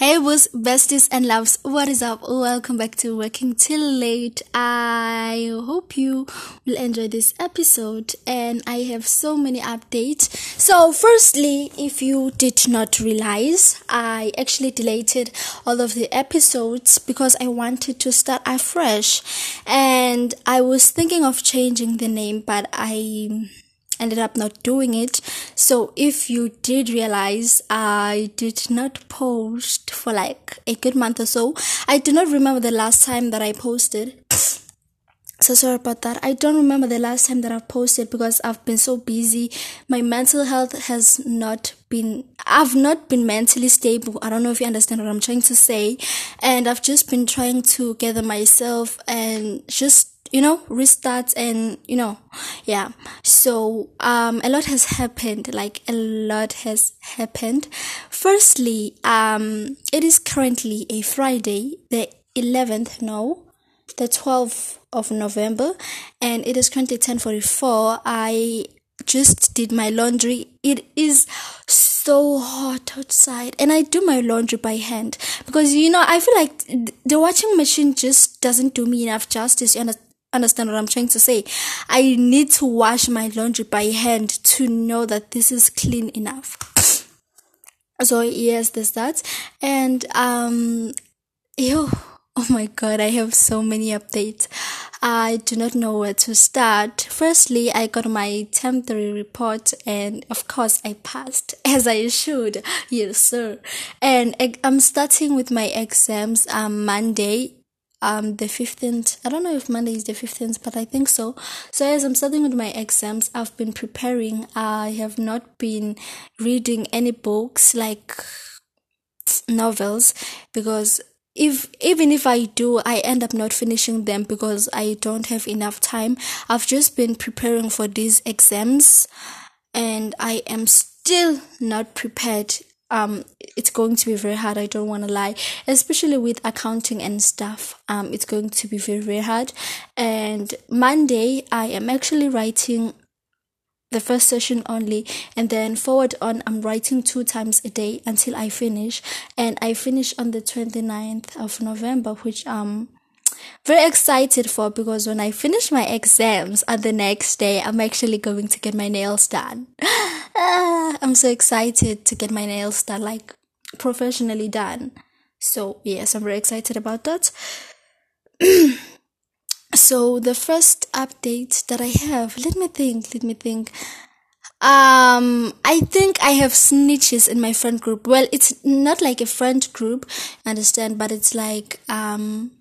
Hey, boys, besties, and loves, what is up? Welcome back to Working Till Late. I hope you will enjoy this episode, and I have so many updates. So, firstly, if you did not realize, I actually deleted all of the episodes because I wanted to start afresh, and I was thinking of changing the name, but I ended up not doing it. So if you did realize I did not post for like a good month or so, I do not remember the last time that I posted. So sorry about that. I don't remember the last time that I've posted because I've been so busy. My mental health has not been, I've not been mentally stable. I don't know if you understand what I'm trying to say. And I've just been trying to gather myself and just you know restart and you know yeah. So um a lot has happened like a lot has happened. Firstly um it is currently a friday the 11th no the 12th of november and it is currently 10:44 i just did my laundry. It is so hot outside and i do my laundry by hand because you know i feel like the washing machine just doesn't do me enough justice you understand understand what I'm trying to say. I need to wash my laundry by hand to know that this is clean enough. So yes, there's that. And um ew, oh my god, I have so many updates. I do not know where to start. Firstly, I got my three report and of course I passed as I should. Yes, sir. And I'm starting with my exams um Monday um the 15th i don't know if monday is the 15th but i think so. So as i'm starting with my exams i've been preparing. I have not been reading any books like novels because if even if i do i end up not finishing them because i don't have enough time. I've just been preparing for these exams and i am still not prepared um it's going to be very hard i don't want to lie. Especially with accounting and stuff um it's going to be very very hard. And monday i am actually writing the first session only and then forward on i'm writing two times a day until i finish. And i finish on the 29th of november which um very excited for because when I finish my exams on the next day, I'm actually going to get my nails done. I'm so excited to get my nails done, like professionally done. So, yes, I'm very excited about that. so, the first update that I have, let me think, let me think. Um, I think I have snitches in my friend group. Well, it's not like a friend group, understand, but it's like, um,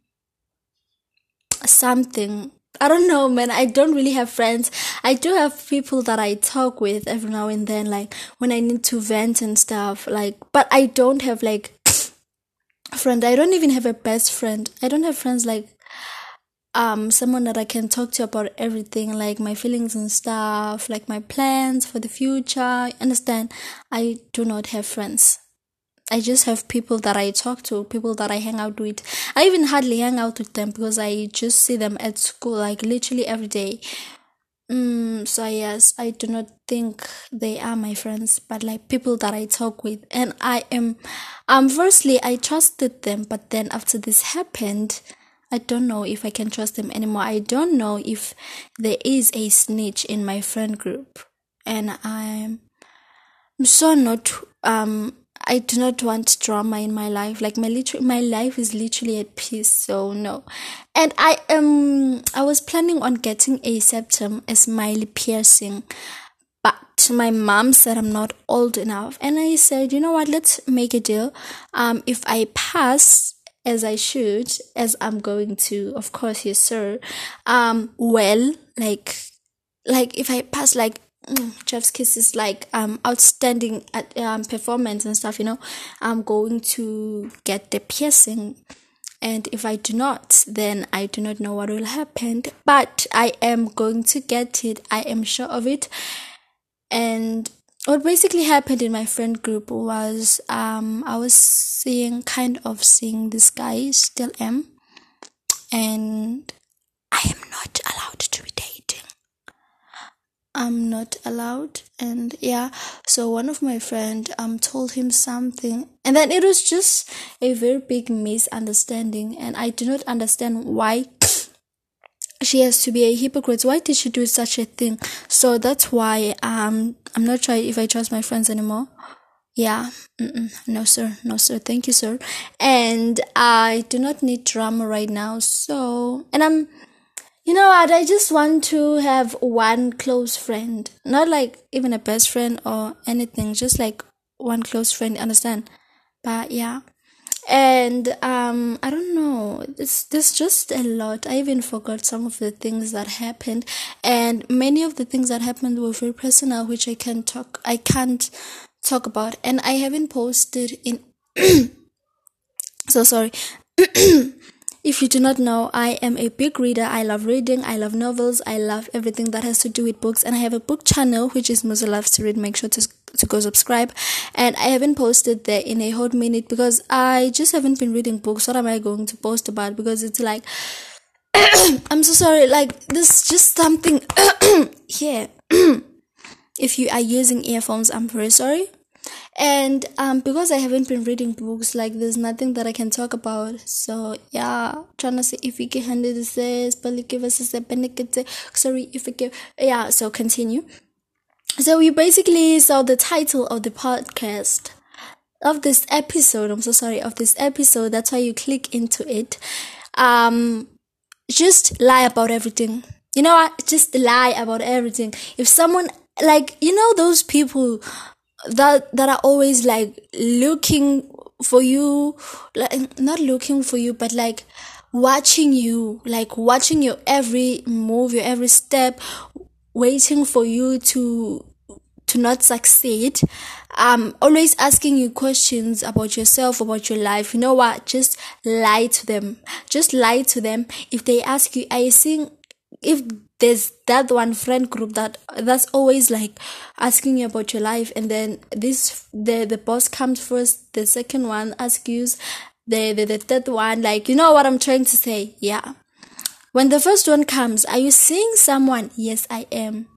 something I don't know, man. I don't really have friends. I do have people that I talk with every now and then, like when I need to vent and stuff. Like, but I don't have like a friend. I don't even have a best friend. I don't have friends like um someone that I can talk to about everything, like my feelings and stuff, like my plans for the future. Understand? I do not have friends. I just have people that I talk to, people that I hang out with. I even hardly hang out with them because I just see them at school like literally every day. Mm, so yes, I do not think they are my friends, but like people that I talk with, and I am, um, firstly I trusted them, but then after this happened, I don't know if I can trust them anymore. I don't know if there is a snitch in my friend group, and I'm I'm so not um I do not want drama in my life. Like my literally, my life is literally at peace. So no, and I am. I was planning on getting a septum, a smiley piercing, but my mom said I'm not old enough, and I said, you know what? Let's make a deal. Um, if I pass as I should, as I'm going to, of course, yes, sir. Um, well, like, like if I pass like mm, Chef's Kiss is like um outstanding at um performance and stuff, you know, I'm going to get the piercing. And if I do not, then I do not know what will happen. But I am going to get it. I am sure of it. And what basically happened in my friend group was um I was seeing kind of seeing this guy, still am. And I am not allowed to I'm not allowed. And yeah so one of my friend um told him something. And then it was just a very big misunderstanding. And I do not understand why she has to be a hypocrite. Why did she do such a thing? So that's why um I'm not sure if I trust my friends anymore. Yeah. Mm-mm. no sir. No sir. Thank you sir. And I do not need drama right now. So and I'm you know what? I just want to have one close friend, not like even a best friend or anything, just like one close friend. Understand? But yeah, and um, I don't know. It's there's just a lot. I even forgot some of the things that happened, and many of the things that happened were very personal, which I can't talk. I can't talk about, and I haven't posted in. so sorry. If you do not know, I am a big reader. I love reading. I love novels. I love everything that has to do with books. And I have a book channel, which is Musa Loves to Read. Make sure to, to go subscribe. And I haven't posted there in a hot minute because I just haven't been reading books. What am I going to post about? Because it's like, I'm so sorry. Like, there's just something here. if you are using earphones, I'm very sorry and um because i haven't been reading books like there's nothing that i can talk about. So yeah trying to say if we can handle this but give us a sorry if we give yeah so continue. So you basically saw the title of the podcast of this episode i'm so sorry of this episode that's why you click into it. Um just lie about everything. You know what? Just lie about everything. If someone like you know those people that that are always like looking for you like not looking for you but like watching you like watching your every move your every step waiting for you to to not succeed. Um always asking you questions about yourself about your life. You know what? Just lie to them. Just lie to them. If they ask you are you seeing if there's that one friend group that that's always like asking you about your life. And then this the the boss comes first the second one asks you the, the the third one like you know what i'm trying to say? Yeah. When the first one comes are you seeing someone? Yes i am.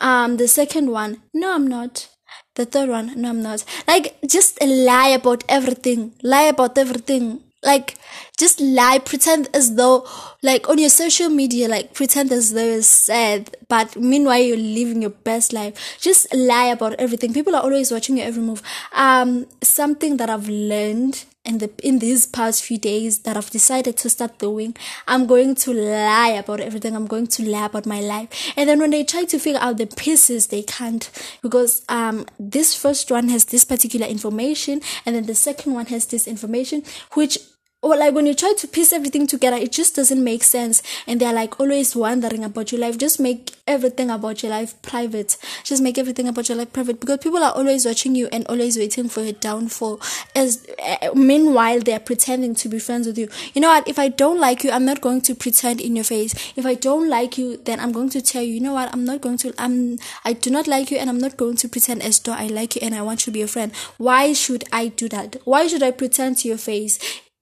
Um the second one no i'm not. The third one no i'm not. Like just a lie about everything. Lie about everything. Like just lie pretend as though like on your social media like pretend as though you're sad but meanwhile you're living your best life just lie about everything people are always watching your every move um something that i've learned in the in these past few days that I've decided to start doing, I'm going to lie about everything. I'm going to lie about my life. And then when they try to figure out the pieces, they can't because um this first one has this particular information, and then the second one has this information, which or like when you try to piece everything together it just doesn't make sense. And they're like always wondering about your life. Just make everything about your life private. Just make everything about your life private. Because people are always watching you and always waiting for your downfall. As uh, meanwhile they're pretending to be friends with you. You know what? If i don't like you i'm not going to pretend in your face. If i don't like you then i'm going to tell you you know what? I'm not going to i'm i do not like you and i'm not going to pretend as though i like you and i want to be your friend. Why should i do that? Why should i pretend to your face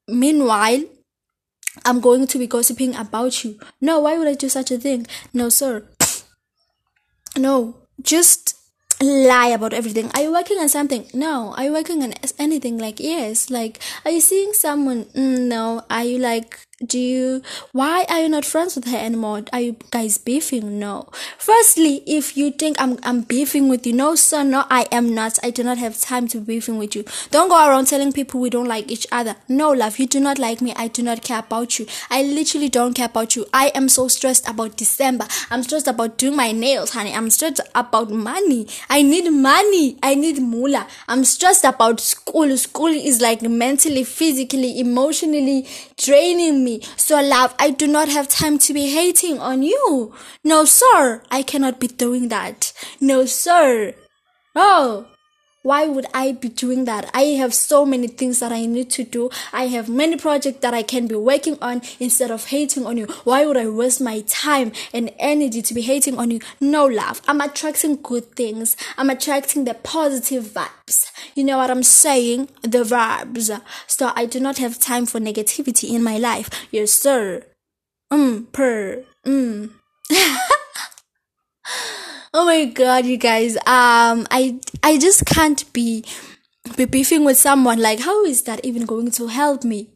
Meanwhile, I'm going to be gossiping about you. No, why would I do such a thing? No, sir. No, just lie about everything. Are you working on something? No. Are you working on anything? Like, yes. Like, are you seeing someone? Mm, no. Are you like do you why are you not friends with her anymore? Are you guys beefing? No. Firstly if you think i'm i'm beefing with you no sir no i am not. I do not have time to be beefing with you. Don't go around telling people we don't like each other. No love you do not like me. I do not care about you. I literally don't care about you. I am so stressed about december. I'm stressed about doing my nails honey. I'm stressed about money. I need money. I need moolah. I'm stressed about school. School is like mentally physically emotionally draining me. So, love, I do not have time to be hating on you. No, sir, I cannot be doing that. No, sir. Oh, why would I be doing that? I have so many things that I need to do. I have many projects that I can be working on instead of hating on you. Why would I waste my time and energy to be hating on you? No love. I'm attracting good things. I'm attracting the positive vibes. You know what I'm saying? The vibes. So I do not have time for negativity in my life. Yes, sir. Mm, per. Mm. oh my god, you guys. Um, I I just can't be be beefing with someone. Like, how is that even going to help me?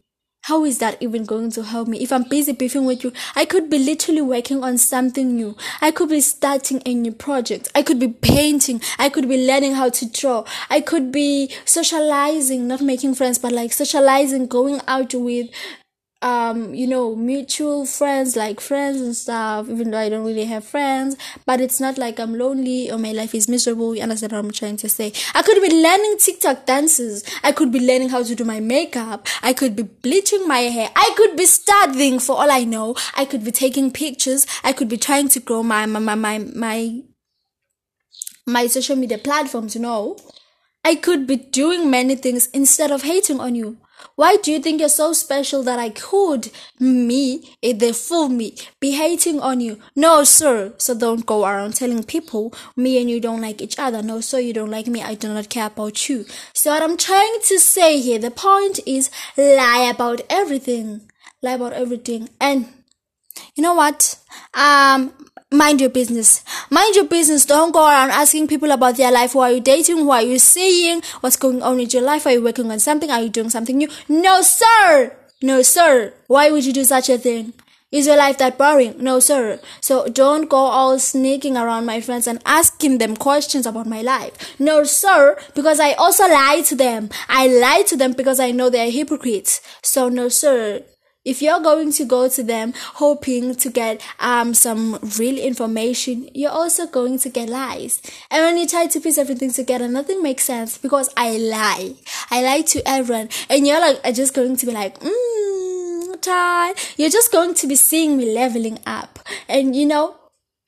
How is that even going to help me? If I'm busy beefing with you, I could be literally working on something new. I could be starting a new project. I could be painting. I could be learning how to draw. I could be socializing, not making friends, but like socializing, going out with um you know mutual friends like friends and stuff even though i don't really have friends but it's not like i'm lonely or my life is miserable you understand what i'm trying to say? I could be learning tiktok dances. I could be learning how to do my makeup. I could be bleaching my hair. I could be studying for all i know. I could be taking pictures. I could be trying to grow my my my my, my, my social media platforms you know. I could be doing many things instead of hating on you why do you think you're so special that I could, me, the fool me, be hating on you? No, sir. So don't go around telling people me and you don't like each other. No, sir, you don't like me. I do not care about you. So what I'm trying to say here, the point is lie about everything. Lie about everything. And you know what? Um, mind your business. Mind your business. Don't go around asking people about their life. Who are you dating? Who are you seeing? What's going on with your life? Are you working on something? Are you doing something new? No, sir! No, sir! Why would you do such a thing? Is your life that boring? No, sir. So don't go all sneaking around my friends and asking them questions about my life. No, sir, because I also lie to them. I lie to them because I know they're hypocrites. So no, sir. If you're going to go to them hoping to get um some real information, you're also going to get lies. And when you try to piece everything together, nothing makes sense because I lie. I lie to everyone. And you're like are just going to be like, mm, Ty. You're just going to be seeing me leveling up. And you know,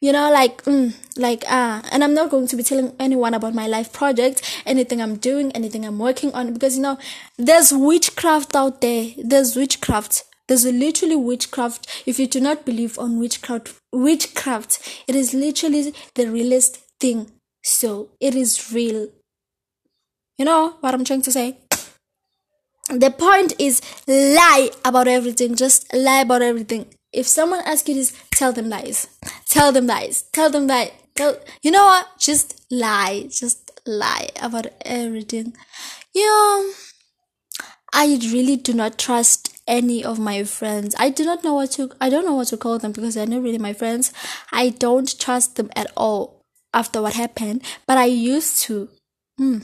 you know like mm, like ah uh, and i'm not going to be telling anyone about my life project anything i'm doing anything i'm working on because you know there's witchcraft out there there's witchcraft there's literally witchcraft. If you do not believe on witchcraft, witchcraft, it is literally the realest thing. So it is real. You know what I'm trying to say? The point is lie about everything. Just lie about everything. If someone asks you this, tell them lies. Tell them lies. Tell them that. Tell, you know what? Just lie. Just lie about everything. You know, I really do not trust any of my friends. I do not know what to I don't know what to call them because they're not really my friends. I don't trust them at all after what happened, but I used to. Hmm.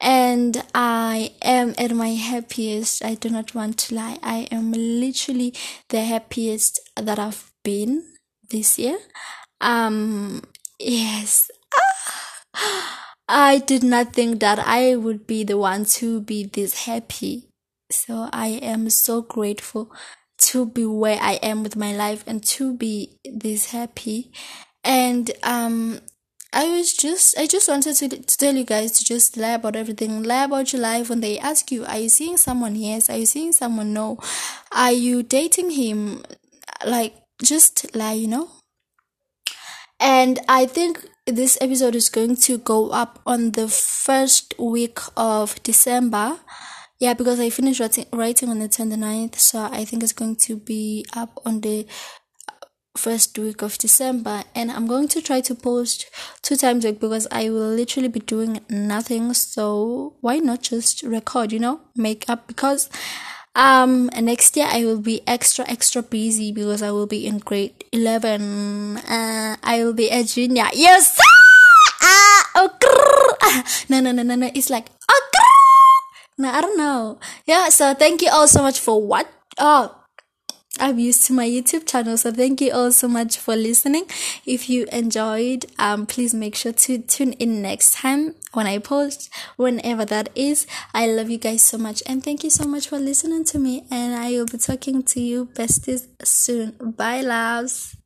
And I am at my happiest. I do not want to lie. I am literally the happiest that I've been this year. Um yes. I did not think that I would be the one to be this happy so I am so grateful to be where I am with my life and to be this happy. And um I was just I just wanted to, to tell you guys to just lie about everything. Lie about your life when they ask you, Are you seeing someone? Yes. Are you seeing someone? No. Are you dating him? Like just lie, you know? And I think this episode is going to go up on the first week of December yeah because i finished writing, writing on the 29th so i think it's going to be up on the first week of december. And i'm going to try to post two times a week because i will literally be doing nothing. So why not just record you know make up? Because um next year i will be extra extra busy because i will be in grade 11 uh, i will be a junior. Yes! Ah, oh, no no no no no. It's like oh, I don't know. Yeah, so thank you all so much for what? Oh, I'm used to my YouTube channel, so thank you all so much for listening. If you enjoyed, um, please make sure to tune in next time when I post, whenever that is. I love you guys so much, and thank you so much for listening to me. And I will be talking to you besties soon. Bye, loves.